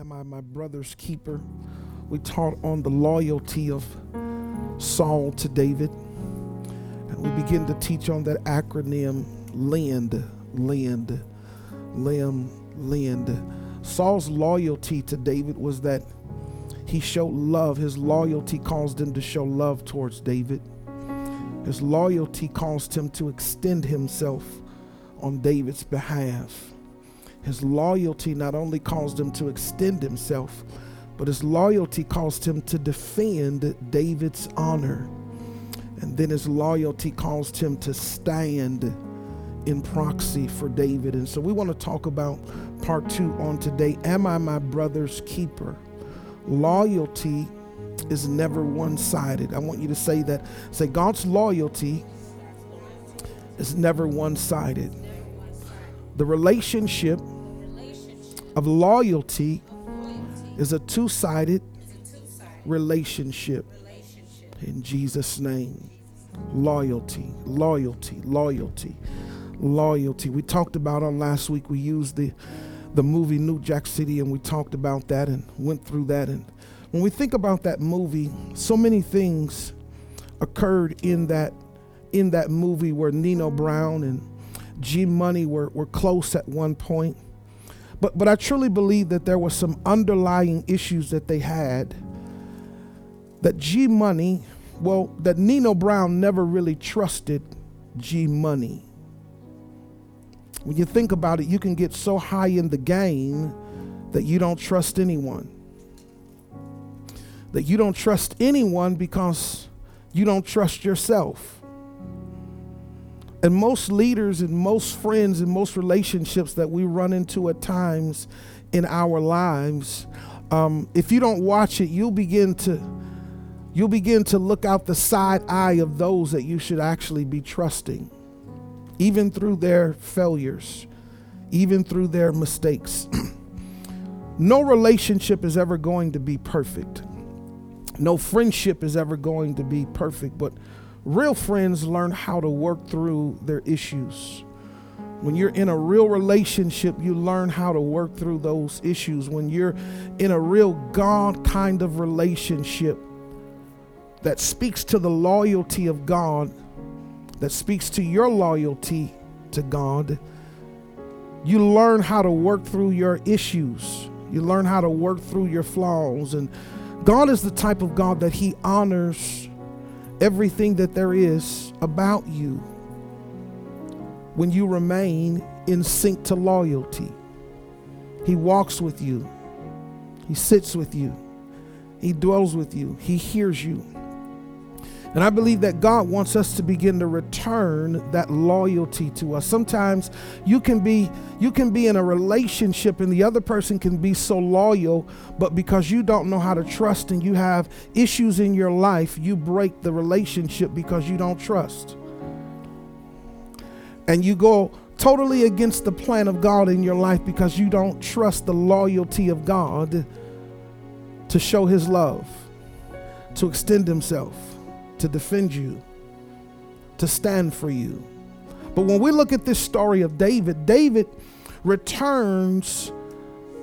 Am I my brother's keeper? We taught on the loyalty of Saul to David. And we begin to teach on that acronym LEND, LEND, LEM, LEND. Saul's loyalty to David was that he showed love. His loyalty caused him to show love towards David. His loyalty caused him to extend himself on David's behalf. His loyalty not only caused him to extend himself, but his loyalty caused him to defend David's honor. And then his loyalty caused him to stand in proxy for David. And so we want to talk about part two on today. Am I my brother's keeper? Loyalty is never one sided. I want you to say that. Say, God's loyalty is never one sided. The relationship of loyalty is a two sided relationship. In Jesus' name. Loyalty, loyalty, loyalty, loyalty. We talked about on last week, we used the, the movie New Jack City and we talked about that and went through that. And when we think about that movie, so many things occurred in that in that movie where Nino Brown and G Money were, were close at one point. But, but I truly believe that there were some underlying issues that they had. That G Money, well, that Nino Brown never really trusted G Money. When you think about it, you can get so high in the game that you don't trust anyone. That you don't trust anyone because you don't trust yourself. And most leaders and most friends and most relationships that we run into at times in our lives, um, if you don't watch it, you'll begin to you'll begin to look out the side eye of those that you should actually be trusting, even through their failures, even through their mistakes. no relationship is ever going to be perfect. No friendship is ever going to be perfect, but Real friends learn how to work through their issues. When you're in a real relationship, you learn how to work through those issues. When you're in a real God kind of relationship that speaks to the loyalty of God, that speaks to your loyalty to God, you learn how to work through your issues. You learn how to work through your flaws. And God is the type of God that He honors everything that there is about you when you remain in sync to loyalty. He walks with you, He sits with you, He dwells with you, He hears you. And I believe that God wants us to begin to return that loyalty to us. Sometimes you can be you can be in a relationship and the other person can be so loyal, but because you don't know how to trust and you have issues in your life, you break the relationship because you don't trust. And you go totally against the plan of God in your life because you don't trust the loyalty of God to show his love, to extend himself to defend you, to stand for you. But when we look at this story of David, David returns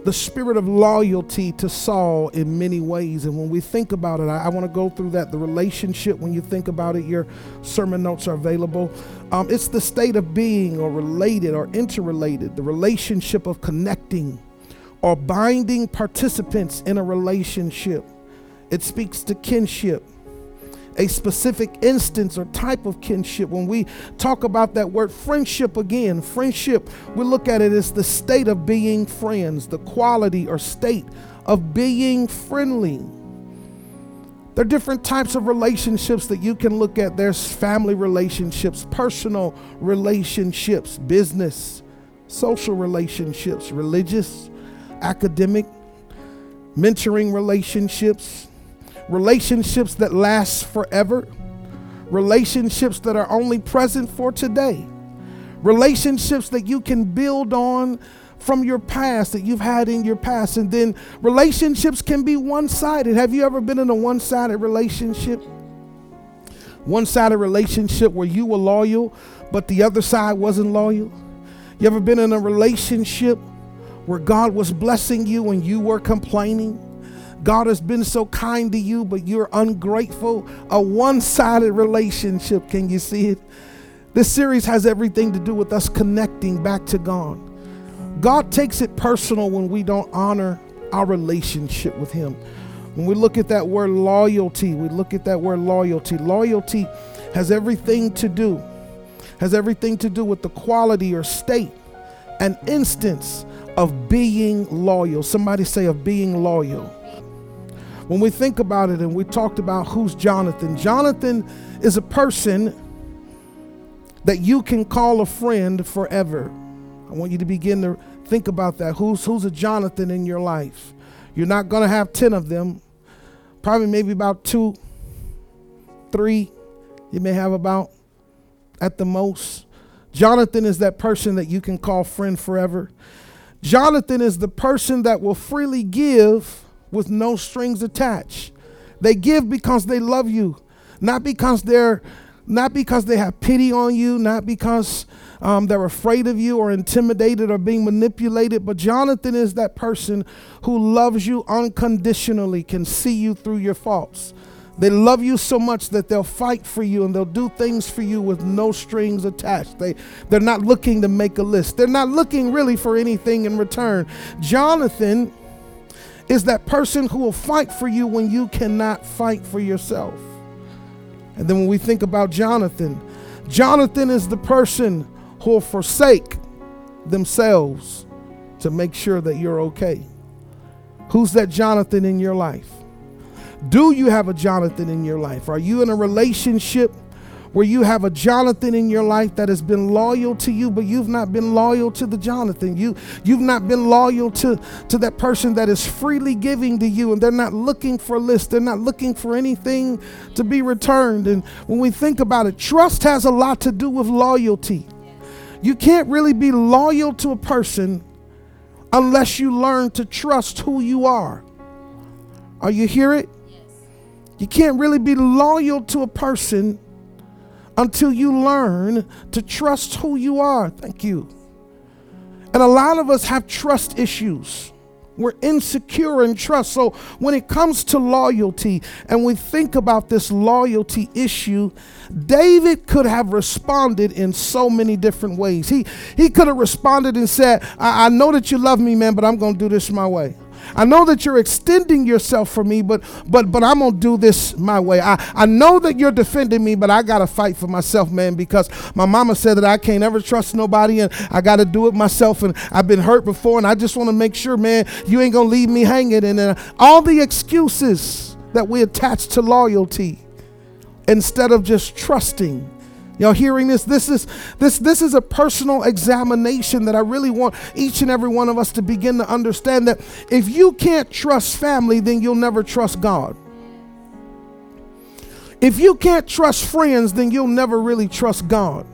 the spirit of loyalty to Saul in many ways. And when we think about it, I, I want to go through that. The relationship, when you think about it, your sermon notes are available. Um, it's the state of being or related or interrelated, the relationship of connecting or binding participants in a relationship. It speaks to kinship a specific instance or type of kinship. When we talk about that word friendship again, friendship, we look at it as the state of being friends, the quality or state of being friendly. There are different types of relationships that you can look at. There's family relationships, personal relationships, business, social relationships, religious, academic, mentoring relationships, relationships that last forever, relationships that are only present for today, relationships that you can build on from your past that you've had in your past. And then relationships can be one sided. Have you ever been in a one sided relationship? One sided relationship where you were loyal, but the other side wasn't loyal? You ever been in a relationship where God was blessing you and you were complaining. God has been so kind to you, but you're ungrateful. A one sided relationship. Can you see it? This series has everything to do with us connecting back to God. God takes it personal when we don't honor our relationship with Him. When we look at that word loyalty, we look at that word loyalty. Loyalty has everything to do, has everything to do with the quality or state an instance of being loyal. Somebody say, of being loyal. When we think about it and we talked about who's Jonathan, Jonathan is a person that you can call a friend forever. I want you to begin to think about that. Who's who's a Jonathan in your life? You're not going to have 10 of them. Probably maybe about 2 3 you may have about at the most. Jonathan is that person that you can call friend forever. Jonathan is the person that will freely give with no strings attached. They give because they love you, not because they're not because they have pity on you, not because um, they're afraid of you or intimidated or being manipulated. But Jonathan is that person who loves you unconditionally, can see you through your faults. They love you so much that they'll fight for you and they'll do things for you with no strings attached. They, they're not looking to make a list, they're not looking really for anything in return. Jonathan is that person who will fight for you when you cannot fight for yourself. And then when we think about Jonathan, Jonathan is the person who will forsake themselves to make sure that you're okay. Who's that Jonathan in your life? Do you have a Jonathan in your life? Are you in a relationship where you have a Jonathan in your life that has been loyal to you, but you've not been loyal to the Jonathan? You you've not been loyal to, to that person that is freely giving to you, and they're not looking for lists, they're not looking for anything to be returned. And when we think about it, trust has a lot to do with loyalty. You can't really be loyal to a person unless you learn to trust who you are. Are you hear it? You can't really be loyal to a person until you learn to trust who you are. Thank you. And a lot of us have trust issues. We're insecure in trust. So when it comes to loyalty and we think about this loyalty issue, David could have responded in so many different ways. He he could have responded and said, I, I know that you love me, man, but I'm gonna do this my way. I know that you're extending yourself for me, but but but I'm gonna do this my way. I, I know that you're defending me, but I gotta fight for myself, man, because my mama said that I can't ever trust nobody and I gotta do it myself. And I've been hurt before, and I just want to make sure, man, you ain't gonna leave me hanging. And all the excuses that we attach to loyalty instead of just trusting Y'all hearing this? This is this this is a personal examination that I really want each and every one of us to begin to understand that if you can't trust family, then you'll never trust God. If you can't trust friends, then you'll never really trust God.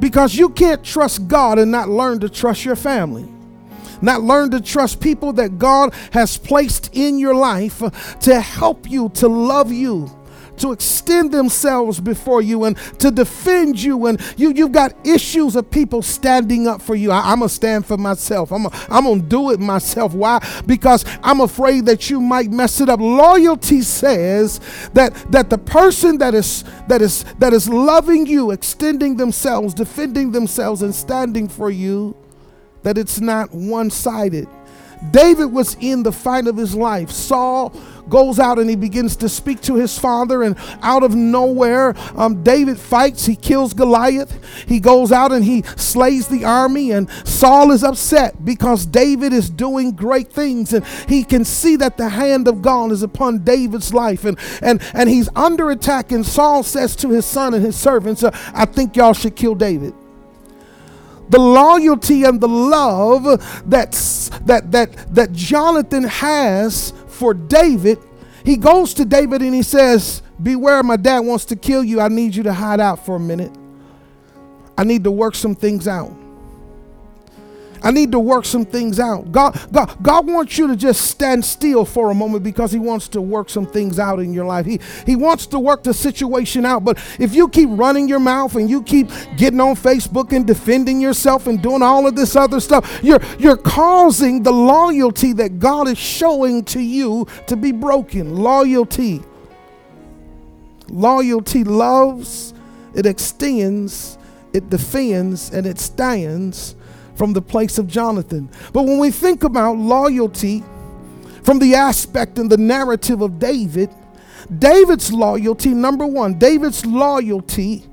Because you can't trust God and not learn to trust your family not learn to trust people that God has placed in your life to help you, to love you, to extend themselves before you and to defend you. And you, you've got issues of people standing up for you. I, am going to stand for myself. I'm going to do it myself. Why? Because I'm afraid that you might mess it up. Loyalty says that, that the person that is, that, is, that is loving you, extending themselves, defending themselves, and standing for you, that it's not one sided. David was in the fight of his life. Saul goes out and he begins to speak to his father, and out of nowhere, um, David fights. He kills Goliath. He goes out and he slays the army, and Saul is upset because David is doing great things, and he can see that the hand of God is upon David's life, and and and he's under attack. And Saul says to his son and his servants, uh, "I think y'all should kill David." The loyalty and the love that's, that, that, that Jonathan has for David, he goes to David and he says, Beware, my dad wants to kill you. I need you to hide out for a minute. I need to work some things out. I need to work some things out. God, God, God wants you to just stand still for a moment because He wants to work some things out in your life. He, he wants to work the situation out. But if you keep running your mouth and you keep getting on Facebook and defending yourself and doing all of this other stuff, you're, you're causing the loyalty that God is showing to you to be broken. Loyalty. Loyalty loves, it extends, it defends, and it stands from the place of Jonathan. But when we think about loyalty from the aspect and the narrative of David, David's loyalty, number one, David's loyalty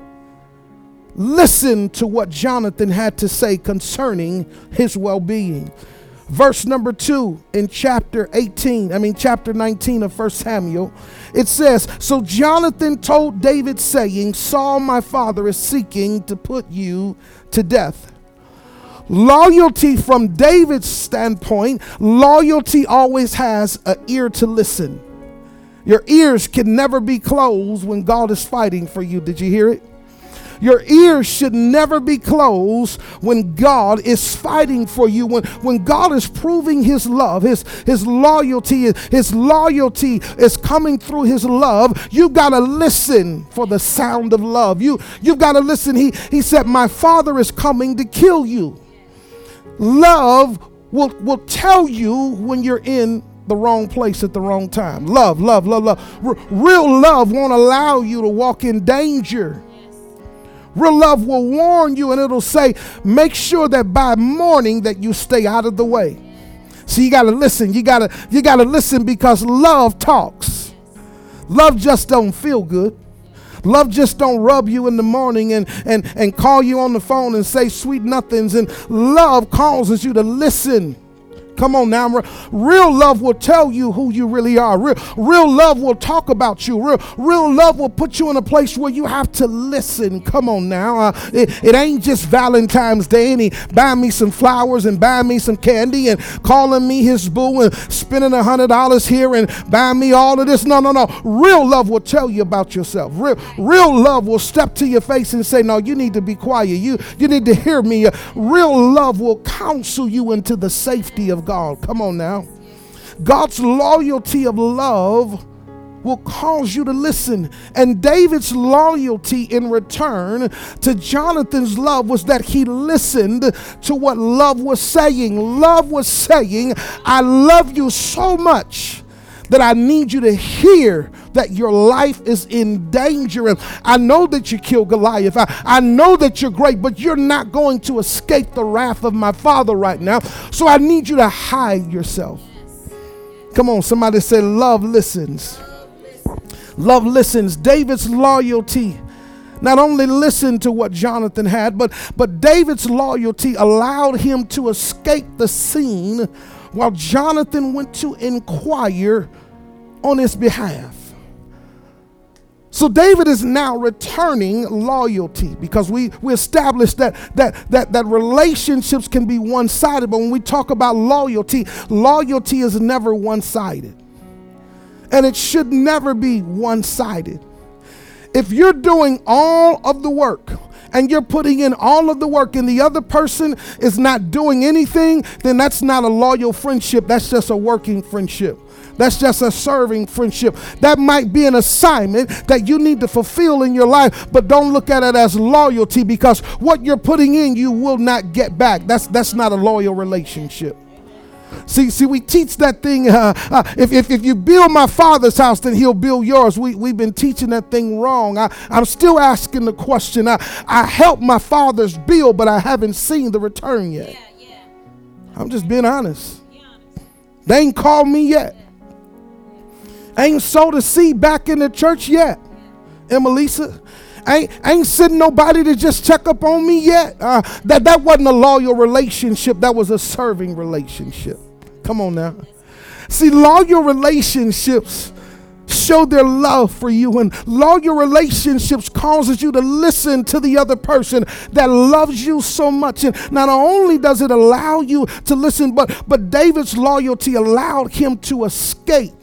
listened to what Jonathan had to say concerning his well being. Verse number two in chapter 18, I mean, chapter 19 of 1 Samuel, it says, So Jonathan told David, saying, Saul my father is seeking to put you to death. Loyalty from David's standpoint, loyalty always has an ear to listen. Your ears can never be closed when God is fighting for you. Did you hear it? Your ears should never be closed when God is fighting for you, when, when God is proving his love, his, his loyalty, his loyalty is coming through his love. You gotta listen for the sound of love. You you've got to listen. He he said, My father is coming to kill you. Love will, will tell you when you're in the wrong place at the wrong time. Love, love, love, love. Real love won't allow you to walk in danger. Real love will warn you and it'll say, make sure that by morning that you stay out of the way. So you gotta listen. You gotta you gotta listen because love talks. Love just don't feel good. Love just don't rub you in the morning and, and, and call you on the phone and say sweet nothings. And love causes you to listen Come on now. Real love will tell you who you really are. Real, real love will talk about you. Real, real love will put you in a place where you have to listen. Come on now. Uh, it, it ain't just Valentine's Day and he buying me some flowers and buying me some candy and calling me his boo and spending a hundred dollars here and buying me all of this. No, no, no. Real love will tell you about yourself. Real, real love will step to your face and say, No, you need to be quiet. You, you need to hear me. Real love will counsel you into the safety of God. Come on now. God's loyalty of love will cause you to listen. And David's loyalty in return to Jonathan's love was that he listened to what love was saying. Love was saying, I love you so much that I need you to hear that your life is in danger. And I know that you killed Goliath. I, I know that you're great, but you're not going to escape the wrath of my father right now. So I need you to hide yourself. Come on, somebody say, Love listens. Love listens. David's loyalty not only listened to what Jonathan had, but, but David's loyalty allowed him to escape the scene while Jonathan went to inquire on his behalf. So David is now returning loyalty because we, we established that, that, that, that relationships can be one sided. But when we talk about loyalty, loyalty is never one sided. And it should never be one sided. If you're doing all of the work, and you're putting in all of the work and the other person is not doing anything, then that's not a loyal friendship. That's just a working friendship. That's just a serving friendship. That might be an assignment that you need to fulfill in your life, but don't look at it as loyalty because what you're putting in, you will not get back. That's that's not a loyal relationship. See, see, we teach that thing. Uh, uh, if, if, if you build my father's house, then he'll build yours. We, we've been teaching that thing wrong. I, I'm still asking the question. I, I helped my father's build, but I haven't seen the return yet. Yeah, yeah. I'm just being honest. They ain't called me yet. Ain't sowed a seed back in the church yet. Emelisa. Ain't, ain't sent nobody to just check up on me yet. Uh, that, that wasn't a loyal relationship. That was a serving relationship. Come on now. See, loyal relationships show their love for you and loyal relationships causes you to listen to the other person that loves you so much and not only does it allow you to listen but but david's loyalty allowed him to escape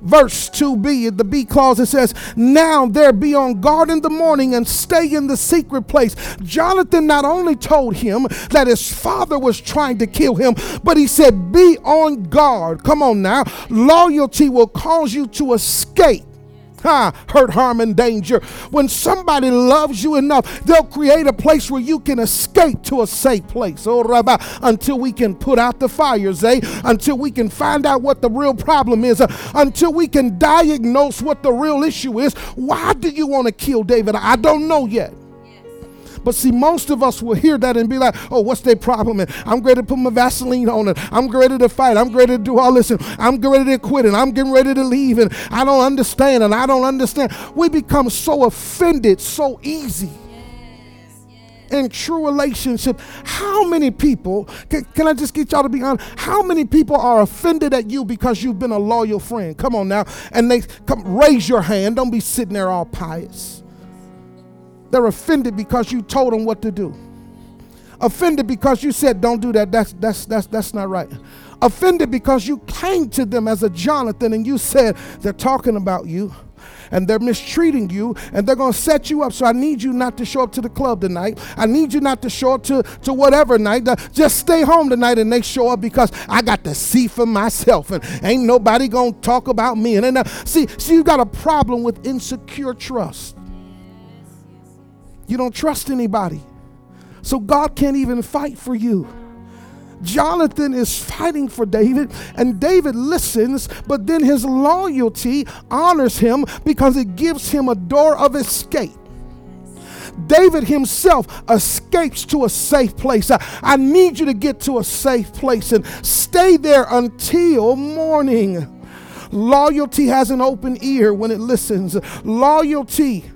verse 2b the b clause it says now there be on guard in the morning and stay in the secret place. Jonathan not only told him that his father was trying to kill him but he said be on guard. Come on now. Loyalty will cause you to escape Hurt, harm, and danger. When somebody loves you enough, they'll create a place where you can escape to a safe place. Oh, Rabbi, until we can put out the fires, eh? Until we can find out what the real problem is, uh, until we can diagnose what the real issue is. Why do you want to kill David? I don't know yet. But see, most of us will hear that and be like, oh, what's their problem? And I'm ready to put my Vaseline on it. I'm ready to fight. I'm ready to do all this. And I'm ready to quit. And I'm getting ready to leave. And I don't understand. And I don't understand. We become so offended so easy in true relationship. How many people, can, can, I just get y'all to be honest? How many people are offended at you because you've been a loyal friend? Come on now. And they come raise your hand. Don't be sitting there all pious. They're offended because you told them what to do. Offended because you said, don't do that. That's, that's, that's, that's not right. Offended because you came to them as a Jonathan and you said, they're talking about you and they're mistreating you and they're going to set you up. So I need you not to show up to the club tonight. I need you not to show up to, to whatever night. Just stay home tonight and they show up because I got to see for myself and ain't nobody going to talk about me. And then, uh, see, see, you got a problem with insecure trust. You don't trust anybody. So God can't even fight for you. Jonathan is fighting for David, and David listens, but then his loyalty honors him because it gives him a door of escape. David himself escapes to a safe place. I, I, need you to get to a safe place and stay there until morning. Loyalty has an open ear when it listens. Loyalty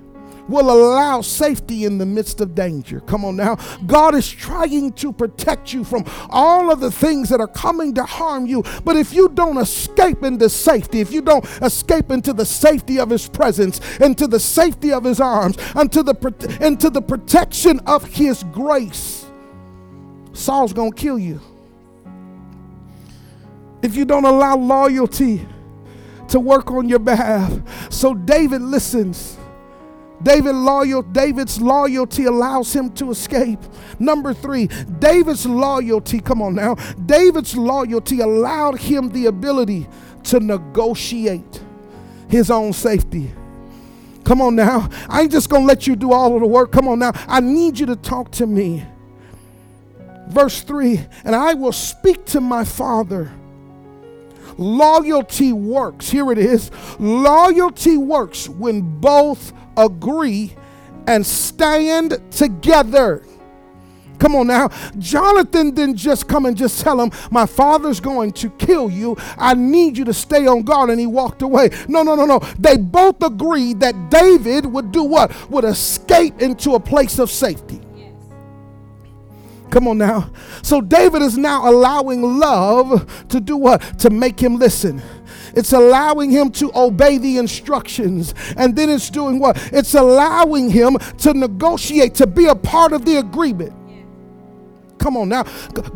will allow safety in the midst of danger. Come on now. God is trying to protect you from all of the things that are coming to harm you. But if you don't escape into safety, if you don't escape into the safety of His presence, into the safety of His arms, into the, into the protection of His grace, Saul's going to kill you. If you don't allow loyalty to work on your behalf. So David listens David loyal, David's loyalty allows him to escape. Number three, David's loyalty, come on now, David's loyalty allowed him the ability to negotiate his own safety. Come on now. I ain't just gonna let you do all of the work. Come on now. I need you to talk to me. Verse 3 And I will speak to my father. Loyalty works. Here it is. Loyalty works when both agree and stand together. Come on now. Jonathan didn't just come and just tell him, My father's going to kill you. I need you to stay on guard. And he walked away. No, no, no, no. They both agreed that David would do what? Would escape into a place of safety. Come on now. So David is now allowing love to do what? To make him listen. It's allowing him to obey the instructions. And then it's doing what? It's allowing him to negotiate, to be a part of the agreement. Come on now.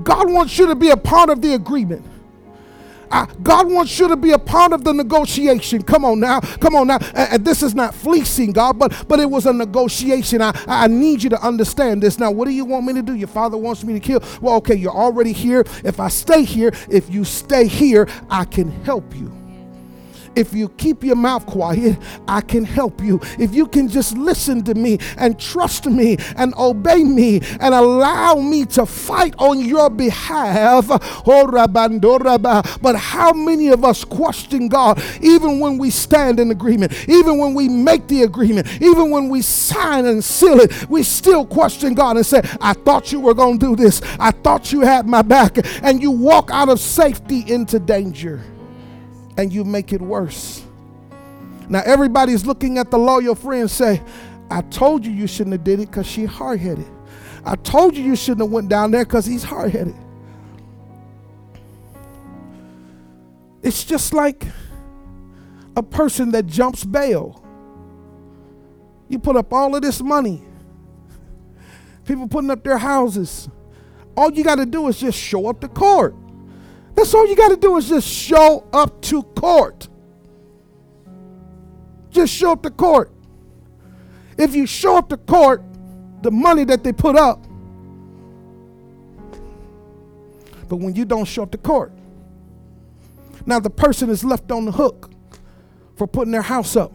God wants you to be a part of the agreement. Uh, God wants you to be a part of the negotiation. Come on now, come on now. And, this is not fleecing God, but but it was a negotiation. I I need you to understand this. Now, what do you want me to do? Your father wants me to kill. Well, okay, you're already here. If I stay here, if you stay here, I can help you. If you keep your mouth quiet, I can help you. If you can just listen to me and trust me and obey me and allow me to fight on your behalf. Oh, but how many of us question God even when we stand in agreement, even when we make the agreement, even when we sign and seal it, we still question God and say, I thought you were going to do this. I thought you had my back. And you walk out of safety into danger and you make it worse. Now everybody's looking at the loyal friend say, I told you you shouldn't have did it because she hard-headed. I told you you shouldn't have went down there because he's hard-headed. It's just like a person that jumps bail. You put up all of this money. People putting up their houses. All you got to do is just show up to court. That's all you got to do is just show up to court. just show up to court. If you show up to court, the money that they put up, but when you don't show up to court, now the person is left on the hook for putting their house up,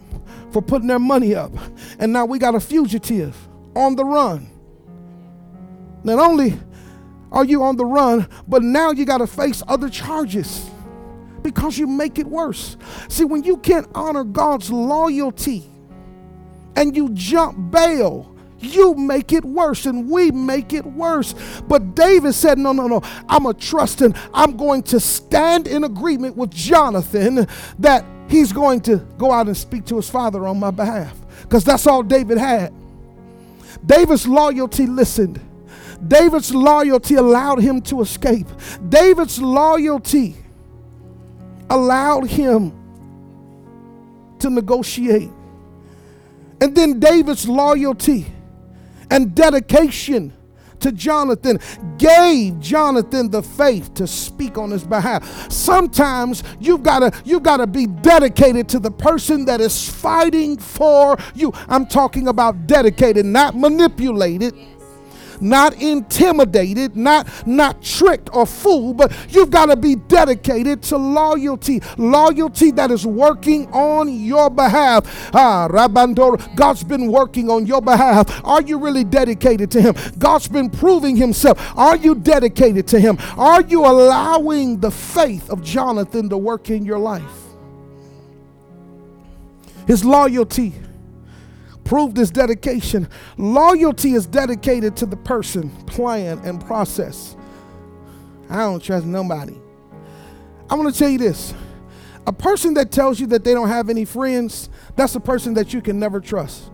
for putting their money up. And now we got a fugitive on the run. Not only are you on the run, but now you got to face other charges because you make it worse. See, when you can't honor God's loyalty and you jump bail, you make it worse and we make it worse. But David said, No, no, no, I'm a trust and I'm going to stand in agreement with Jonathan that he's going to go out and speak to his father on my behalf. Because that's all David had. David's loyalty listened. David's loyalty allowed him to escape. David's loyalty allowed him to negotiate. And then David's loyalty and dedication to Jonathan gave Jonathan the faith to speak on his behalf. Sometimes you've got to you've got to be dedicated to the person that is fighting for you. I'm talking about dedicated, not manipulated not intimidated, not, not tricked or fooled, but you've got to be dedicated to loyalty, loyalty that is working on your behalf. Ah, Rabandor, God's been working on your behalf. Are you really dedicated to Him? God's been proving Himself. Are you dedicated to Him? Are you allowing the faith of Jonathan to work in your life? His loyalty proved his dedication. Loyalty is dedicated to the person, plan, and process. I don't trust nobody. I want to tell you this a person that tells you that they don't have any friends, that's a person that you can never trust.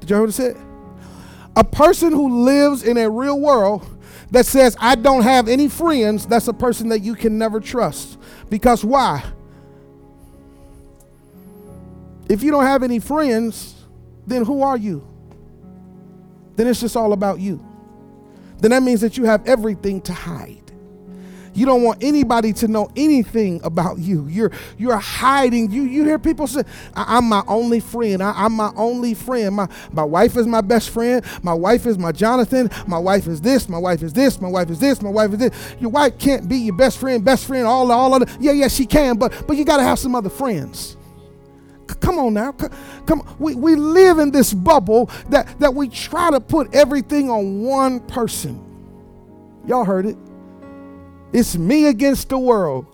Did you hear what I said? A person who lives in a real world that says, I don't have any friends, that's a person that you can never trust. Because why? If you don't have any friends, then who are you? Then it's just all about you. Then that means that you have everything to hide. You don't want anybody to know anything about you. You're you're hiding. You you hear people say, "I'm my only friend. I, am my only friend. My my wife is my best friend. My wife is my Jonathan. My wife is this. My wife is this. My wife is this. My wife is this." Your wife can't be your best friend, best friend, all all of it. Yeah, yeah, she can, but but you got to have some other friends. Come on now. Come. We, we live in this bubble that, that we try to put everything on one person. Y'all heard it. It's me against the world.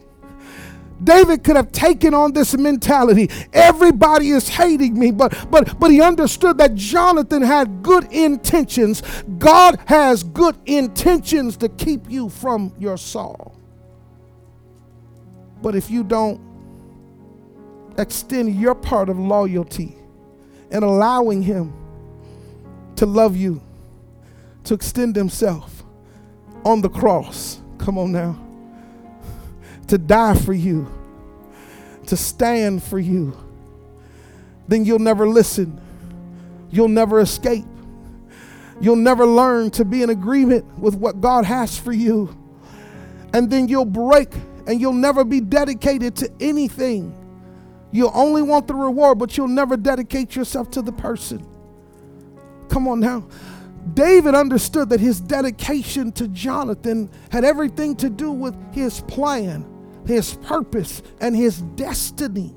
David could have taken on this mentality. Everybody is hating me, but but but he understood that Jonathan had good intentions. God has good intentions to keep you from your Saul. But if you don't extend your part of loyalty and allowing Him to love you, to extend Himself on the cross. Come on now. To die for you, to stand for you. Then you'll never listen. You'll never escape. You'll never learn to be in agreement with what God has for you. And then you'll break and you'll never be dedicated to anything You'll only want the reward, but you'll never dedicate yourself to the person. Come on now. David understood that his dedication to Jonathan had everything to do with his plan, his purpose, and his destiny.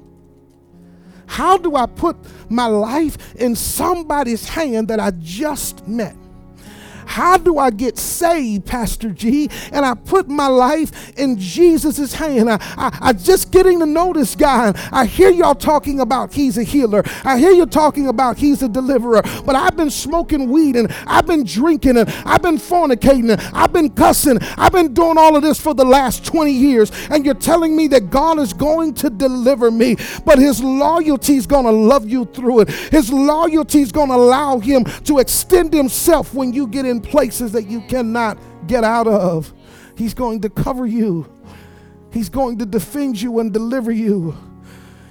How do I put my life in somebody's hand that I just met? How do I get saved, Pastor G? And I put my life in Jesus' hand. I, I, I just getting to know this guy. I hear y'all talking about he's a healer. I hear you talking about he's a deliverer. But I've been smoking weed and I've been drinking and I've been fornicating and I've been cussing. I've been doing all of this for the last 20 years. And you're telling me that God is going to deliver me. But his loyalty is going to love you through it. His loyalty is going to allow him to extend himself when you get in in places that you cannot get out of. He's going to cover you, He's going to defend you and deliver you.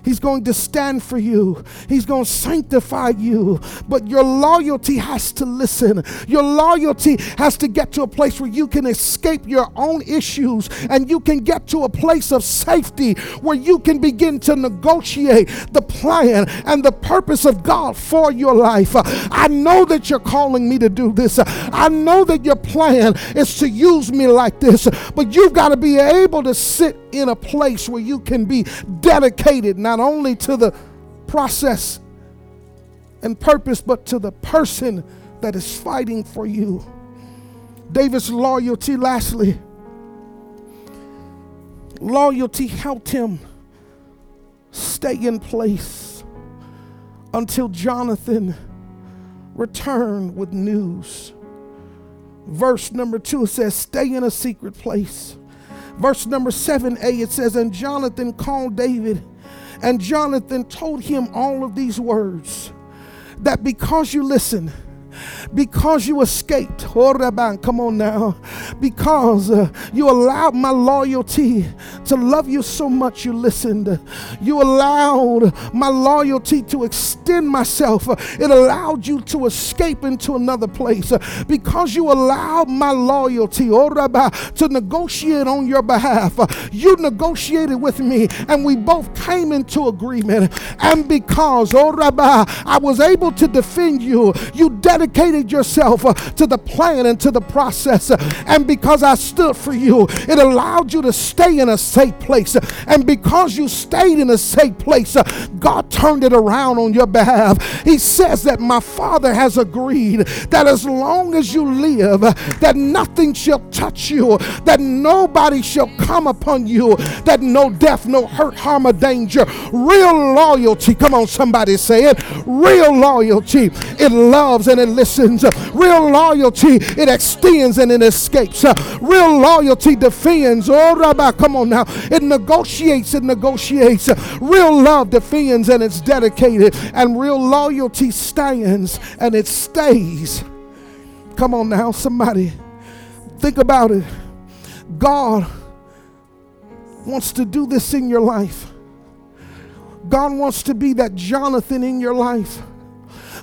He's going to stand for you. He's going to sanctify you. But your loyalty has to listen. Your loyalty has to get to a place where you can escape your own issues and you can get to a place of safety where you can begin to negotiate the plan and the purpose of God for your life. I know that you're calling me to do this. I know that your plan is to use me like this, but you've got to be able to sit in a place where you can be dedicated not only to the process and purpose, but to the person that is fighting for you. David's loyalty, lastly, loyalty helped him stay in place until Jonathan returned with news. Verse number two says, Stay in a secret place Verse number 7a, it says, And Jonathan called David, and Jonathan told him all of these words that because you listen, because you escaped. Come on now. Because uh, you allowed my loyalty to love you so much you listened. You allowed my loyalty to extend myself. It allowed you to escape into another place. Because you allowed my loyalty to negotiate on your behalf. You negotiated with me and we both came into agreement. And because I was able to defend you, you dedicated dedicated yourself uh, to the plan and to the process. And because I stood for you, it allowed you to stay in a safe place. And because you stayed in a safe place, uh, God turned it around on your behalf. He says that my Father has agreed that as long as you live, that nothing shall touch you, that nobody shall come upon you, that no death, no hurt, harm, or danger. Real loyalty, come on, somebody say it. Real loyalty, it loves and it listens. Real loyalty, it extends and it escapes. Real loyalty defends. Oh, Rabbi, come on now. It negotiates, it negotiates. Real love defends and it's dedicated. And real loyalty stands and it stays. Come on now, somebody. Think about it. God wants to do this in your life. God wants to be that Jonathan in your life.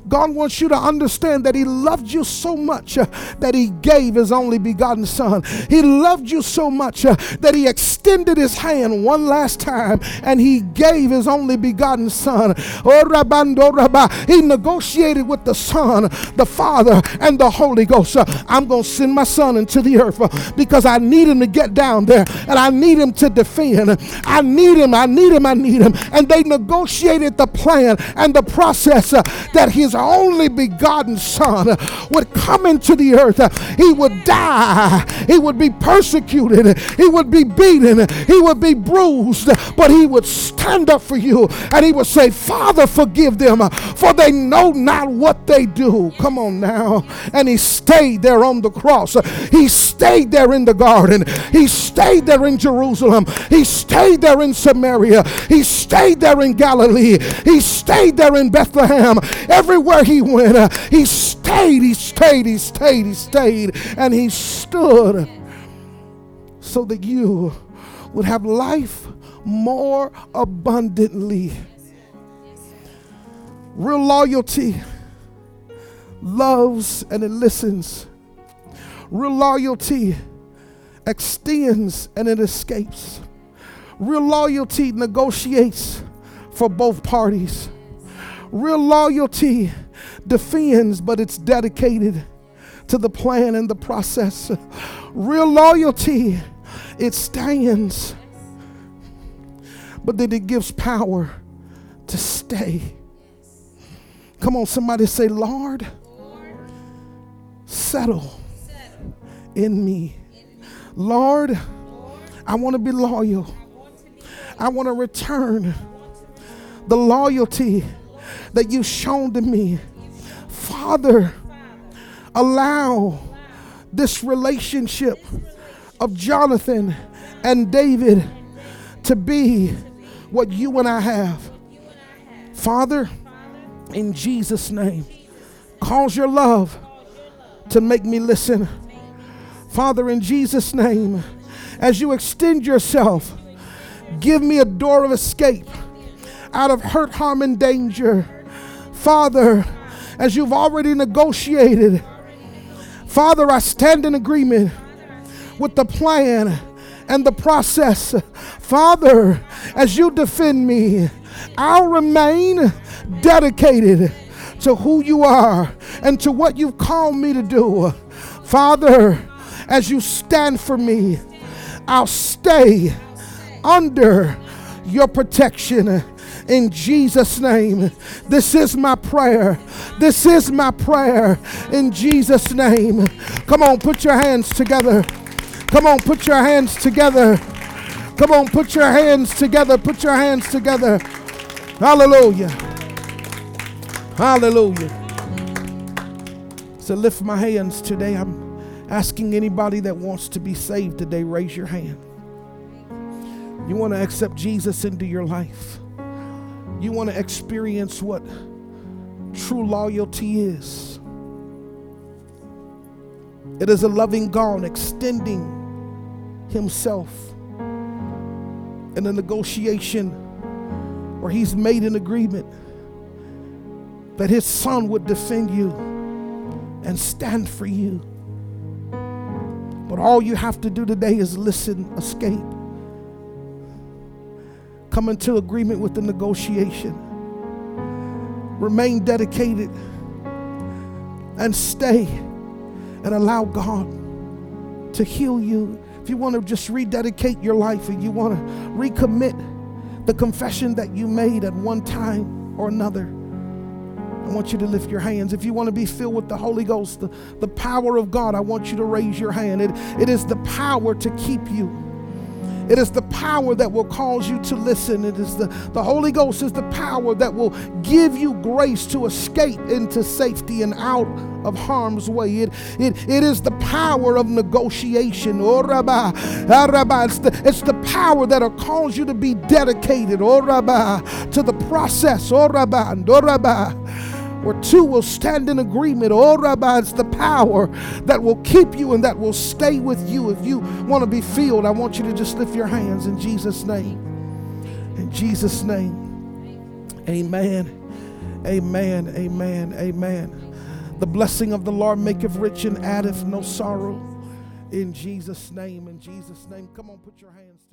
God wants you to understand that He loved you so much uh, that He gave His only begotten Son. He loved you so much uh, that He extended His hand one last time and He gave His only begotten Son. Oh. He negotiated with the Son, the Father, and the Holy Ghost. Uh, I'm going to send my Son into the earth because I need Him to get down there and I need Him to defend. I need Him, I need Him, I need Him. And they negotiated the plan and the process that His only begotten Son would come into the earth. He would die. He would be persecuted. He would be beaten. He would be bruised. But he would stand up for you and he would say, Father, forgive them, for they know not what they do. Come on now. And he stayed there on the cross. He stayed there in the garden. He stayed there in Jerusalem. He stayed there in Samaria. He stayed there in Galilee. He stayed there in Bethlehem. Everywhere Everywhere he went, uh, he stayed, he stayed, he stayed, he stayed, and he stood so that you would have life more abundantly. Real loyalty loves and it listens. Real loyalty extends and it escapes. Real loyalty negotiates for both parties. Real loyalty defends, but it's dedicated to the plan and the process. Real loyalty, it stands, but then it gives power to stay. Come on, somebody say, Lord, settle in me. Lord, I want to be loyal. I want to return the loyalty that you've shown to me. Father, allow this relationship of Jonathan and David to be what you and I have. Father, in Jesus' name, cause your love to make me listen. Father, in Jesus' name, as you extend yourself, give me a door of escape out of hurt, harm, and danger. Father, as you've already negotiated, Father, I stand in agreement with the plan and the process. Father, as you defend me, I'll remain dedicated to who you are and to what you've called me to do. Father, as you stand for me, I'll stay under your protection in Jesus' name. This is my prayer. This is my prayer in Jesus' name. Come on, put your hands together. Come on, put your hands together. Come on, put your hands together. Put your hands together. Hallelujah. Hallelujah. So lift my hands today. I'm asking anybody that wants to be saved today, raise your hand. You want to accept Jesus into your life. You want to experience what true loyalty is. It is a loving God extending himself in a negotiation where he's made an agreement that his son would defend you and stand for you. But all you have to do today is listen, escape, come into agreement with the negotiation, remain dedicated, and stay and allow God to heal you if you want to just rededicate your life and you want to recommit the confession that you made at one time or another, I want you to lift your hands. If you want to be filled with the Holy Ghost, the, the power of God, I want you to raise your hand. It, it is the power to keep you. It is the power that will cause you to listen. It is the, the Holy Ghost is the power that will give you grace to escape into safety and out of harm's way. It, it, it is the power of negotiation. Oh, Rabbi, ah, Rabbi. It's, the, it's the power that'll cause you to be dedicated oh, Rabbi, to the process. Oh, Rabbi, oh, Rabbi where two will stand in agreement. Oh, Rabbi, it's the power that will keep you and that will stay with you. If you want to be filled, I want you to just lift your hands in Jesus' name. In Jesus' name. Amen. Amen. Amen. Amen. The blessing of the Lord maketh rich and addeth no sorrow. In Jesus' name. In Jesus' name. Come on, put your hands.